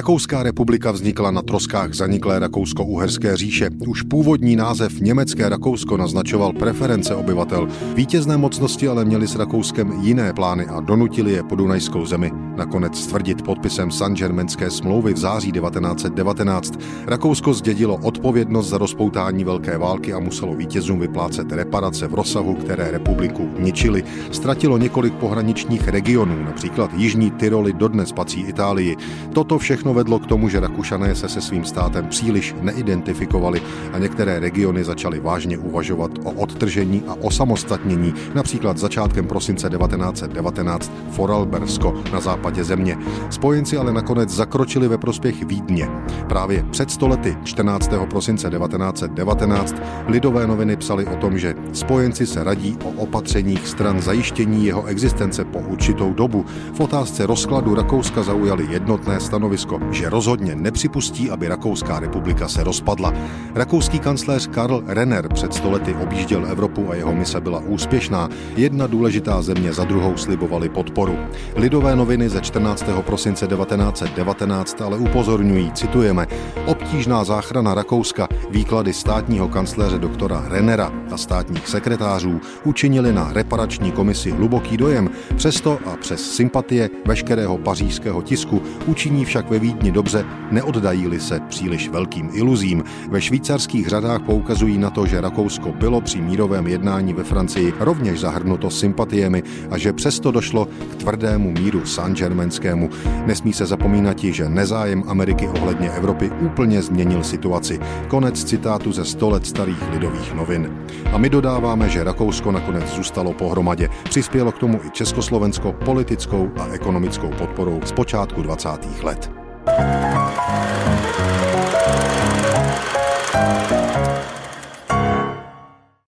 Rakouská republika vznikla na troskách zaniklé Rakousko-Uherské říše. Už původní název Německé Rakousko naznačoval preference obyvatel. Vítězné mocnosti ale měli s Rakouskem jiné plány a donutili je po Dunajskou zemi nakonec stvrdit podpisem Saint-Germainské smlouvy v září 1919. Rakousko zdědilo odpovědnost za rozpoutání velké války a muselo vítězům vyplácet reparace v rozsahu, které republiku ničili. Ztratilo několik pohraničních regionů, například Jižní Tyroly dodnes patří Itálii. Toto všechno vedlo k tomu, že Rakušané se se svým státem příliš neidentifikovali a některé regiony začaly vážně uvažovat o odtržení a osamostatnění, například začátkem prosince 1919 Foralbersko na západě země. Spojenci ale nakonec zakročili ve prospěch Vídně. Právě před stolety 14. prosince 1919 lidové noviny psali o tom, že spojenci se radí o opatřeních stran zajištění jeho existence po určitou dobu. V otázce rozkladu Rakouska zaujali jednotné stanovisko, že rozhodně nepřipustí, aby Rakouská republika se rozpadla. Rakouský kancléř Karl Renner před stolety objížděl Evropu a jeho mise byla úspěšná. Jedna důležitá země za druhou slibovali podporu. Lidové noviny ze 14. prosince 1919 ale upozorňují, citujeme, obtížná záchrana Rakouska, výklady státního kancléře doktora Rennera a státních sekretářů učinili na reparační komisi hluboký dojem, přesto a přes sympatie veškerého pařížského tisku učiní však ve Vídni dobře, neoddají-li se příliš velkým iluzím. Ve švýcarských řadách poukazují na to, že Rakousko bylo při mírovém jednání ve Francii rovněž zahrnuto sympatiemi a že přesto došlo k tvrdému míru Saint-Germainskému. Nesmí se zapomínat, že nezájem Ameriky ohledně Evropy úplně změnil situaci. Konec citátu ze 100 let starých lidových novin. A my dodáváme, že Rakousko nakonec zůstalo pohromadě. Přispělo k tomu i Československo politickou a ekonomickou podporou z počátku 20. let.